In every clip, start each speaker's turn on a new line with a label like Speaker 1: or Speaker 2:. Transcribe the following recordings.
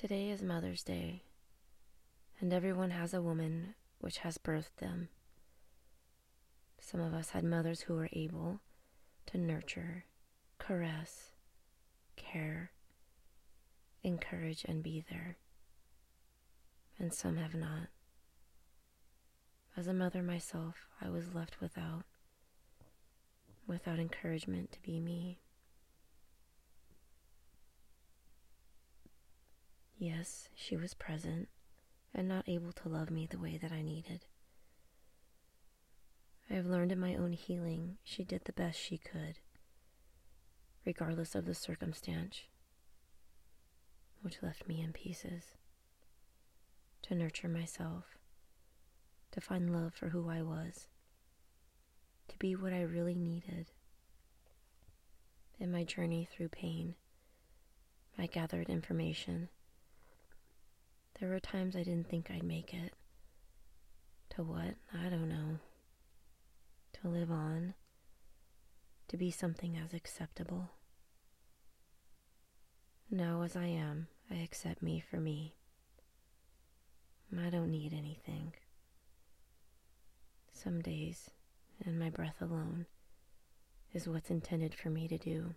Speaker 1: Today is Mother's Day, and everyone has a woman which has birthed them. Some of us had mothers who were able to nurture, caress, care, encourage, and be there, and some have not. As a mother myself, I was left without, without encouragement to be me. Yes, she was present and not able to love me the way that I needed. I have learned in my own healing she did the best she could, regardless of the circumstance, which left me in pieces. To nurture myself, to find love for who I was, to be what I really needed. In my journey through pain, I gathered information there were times I didn't think I'd make it. To what? I don't know. To live on. To be something as acceptable. Now, as I am, I accept me for me. I don't need anything. Some days, and my breath alone, is what's intended for me to do.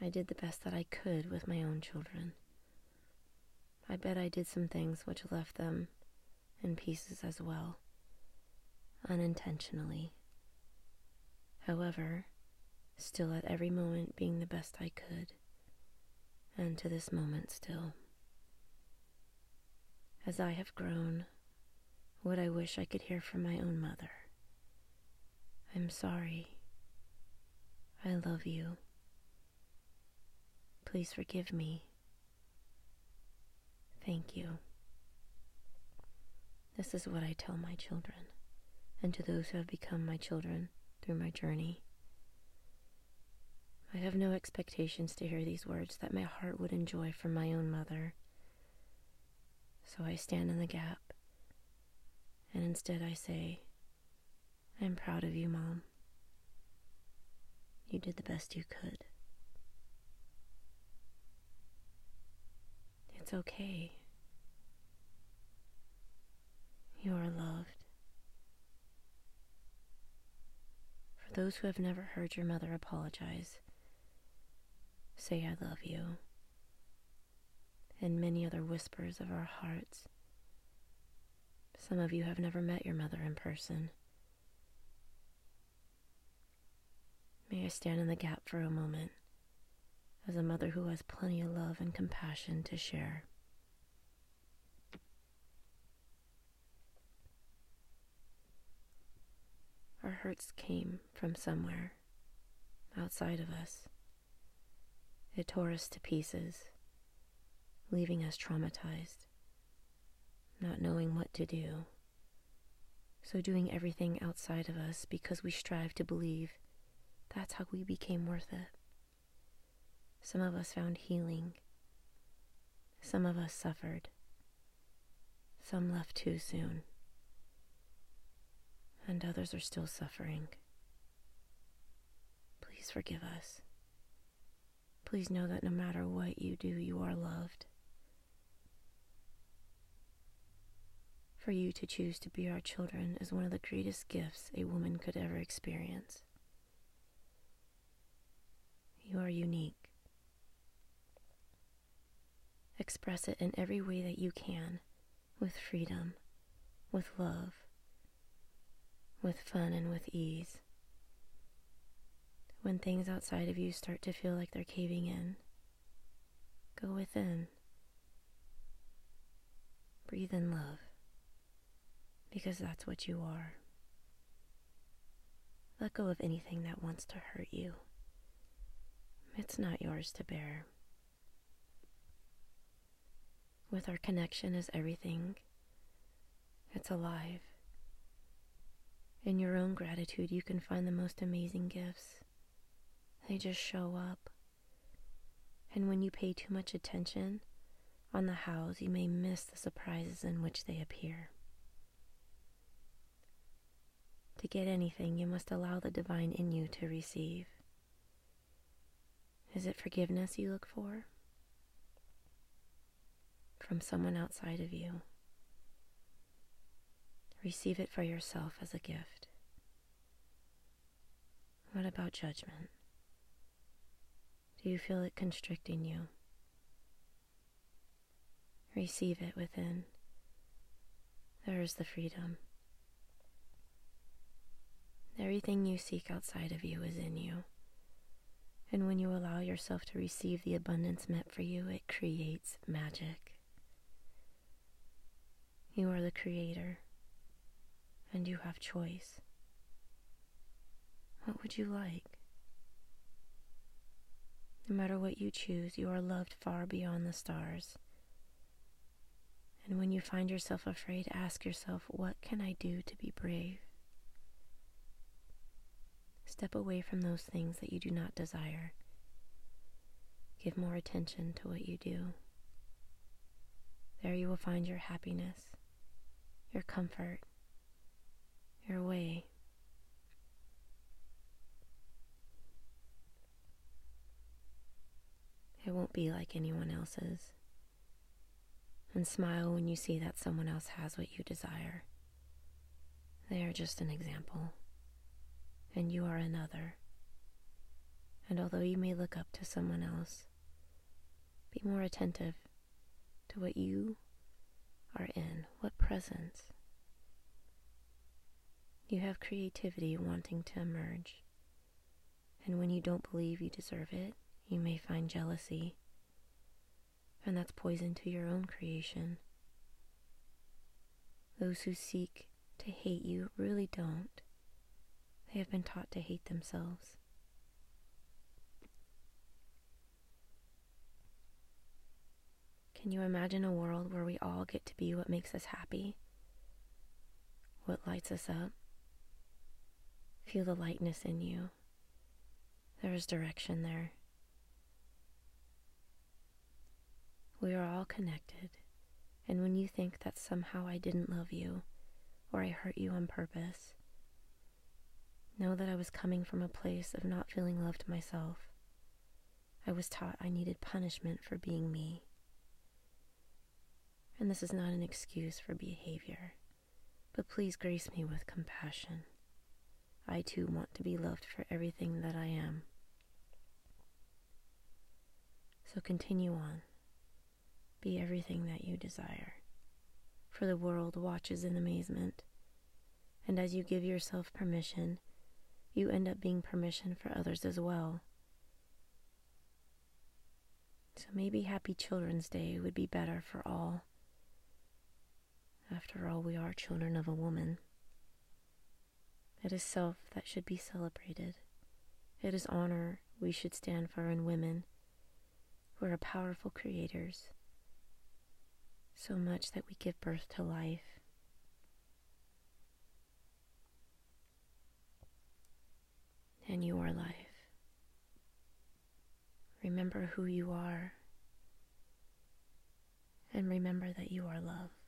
Speaker 1: I did the best that I could with my own children. I bet I did some things which left them in pieces as well, unintentionally. However, still at every moment being the best I could, and to this moment still. As I have grown, what I wish I could hear from my own mother. I'm sorry. I love you. Please forgive me. Thank you. This is what I tell my children, and to those who have become my children through my journey. I have no expectations to hear these words that my heart would enjoy from my own mother. So I stand in the gap, and instead I say, I'm proud of you, Mom. You did the best you could. It's okay. You are loved. For those who have never heard your mother apologize, say I love you, and many other whispers of our hearts. Some of you have never met your mother in person. May I stand in the gap for a moment as a mother who has plenty of love and compassion to share. Our hurts came from somewhere outside of us. It tore us to pieces, leaving us traumatized, not knowing what to do. So, doing everything outside of us because we strive to believe that's how we became worth it. Some of us found healing, some of us suffered, some left too soon and others are still suffering. Please forgive us. Please know that no matter what you do, you are loved. For you to choose to be our children is one of the greatest gifts a woman could ever experience. You are unique. Express it in every way that you can, with freedom, with love, with fun and with ease. When things outside of you start to feel like they're caving in, go within. Breathe in love, because that's what you are. Let go of anything that wants to hurt you. It's not yours to bear. With our connection as everything, it's alive. In your own gratitude, you can find the most amazing gifts. They just show up. And when you pay too much attention on the hows, you may miss the surprises in which they appear. To get anything, you must allow the divine in you to receive. Is it forgiveness you look for? From someone outside of you, receive it for yourself as a gift. What about judgment? Do you feel it constricting you? Receive it within. There is the freedom. Everything you seek outside of you is in you. And when you allow yourself to receive the abundance meant for you, it creates magic. You are the creator, and you have choice. What would you like? No matter what you choose, you are loved far beyond the stars. And when you find yourself afraid, ask yourself, what can I do to be brave? Step away from those things that you do not desire. Give more attention to what you do. There you will find your happiness, your comfort, your way. It won't be like anyone else's. And smile when you see that someone else has what you desire. They are just an example and you are another. And although you may look up to someone else, be more attentive to what you are in, what presence. You have creativity wanting to emerge. And when you don't believe you deserve it, you may find jealousy. And that's poison to your own creation. Those who seek to hate you really don't. They have been taught to hate themselves. Can you imagine a world where we all get to be what makes us happy? What lights us up? Feel the lightness in you. There is direction there. We are all connected, and when you think that somehow I didn't love you, or I hurt you on purpose, Know that I was coming from a place of not feeling loved myself. I was taught I needed punishment for being me. And this is not an excuse for behavior, but please grace me with compassion. I too want to be loved for everything that I am. So continue on. Be everything that you desire, for the world watches in amazement. And as you give yourself permission, you end up being permission for others as well. So maybe Happy Children's Day would be better for all. After all, we are children of a woman. It is self that should be celebrated. It is honor we should stand for in women who are powerful creators, so much that we give birth to life And you are life. Remember who you are and remember that you are loved.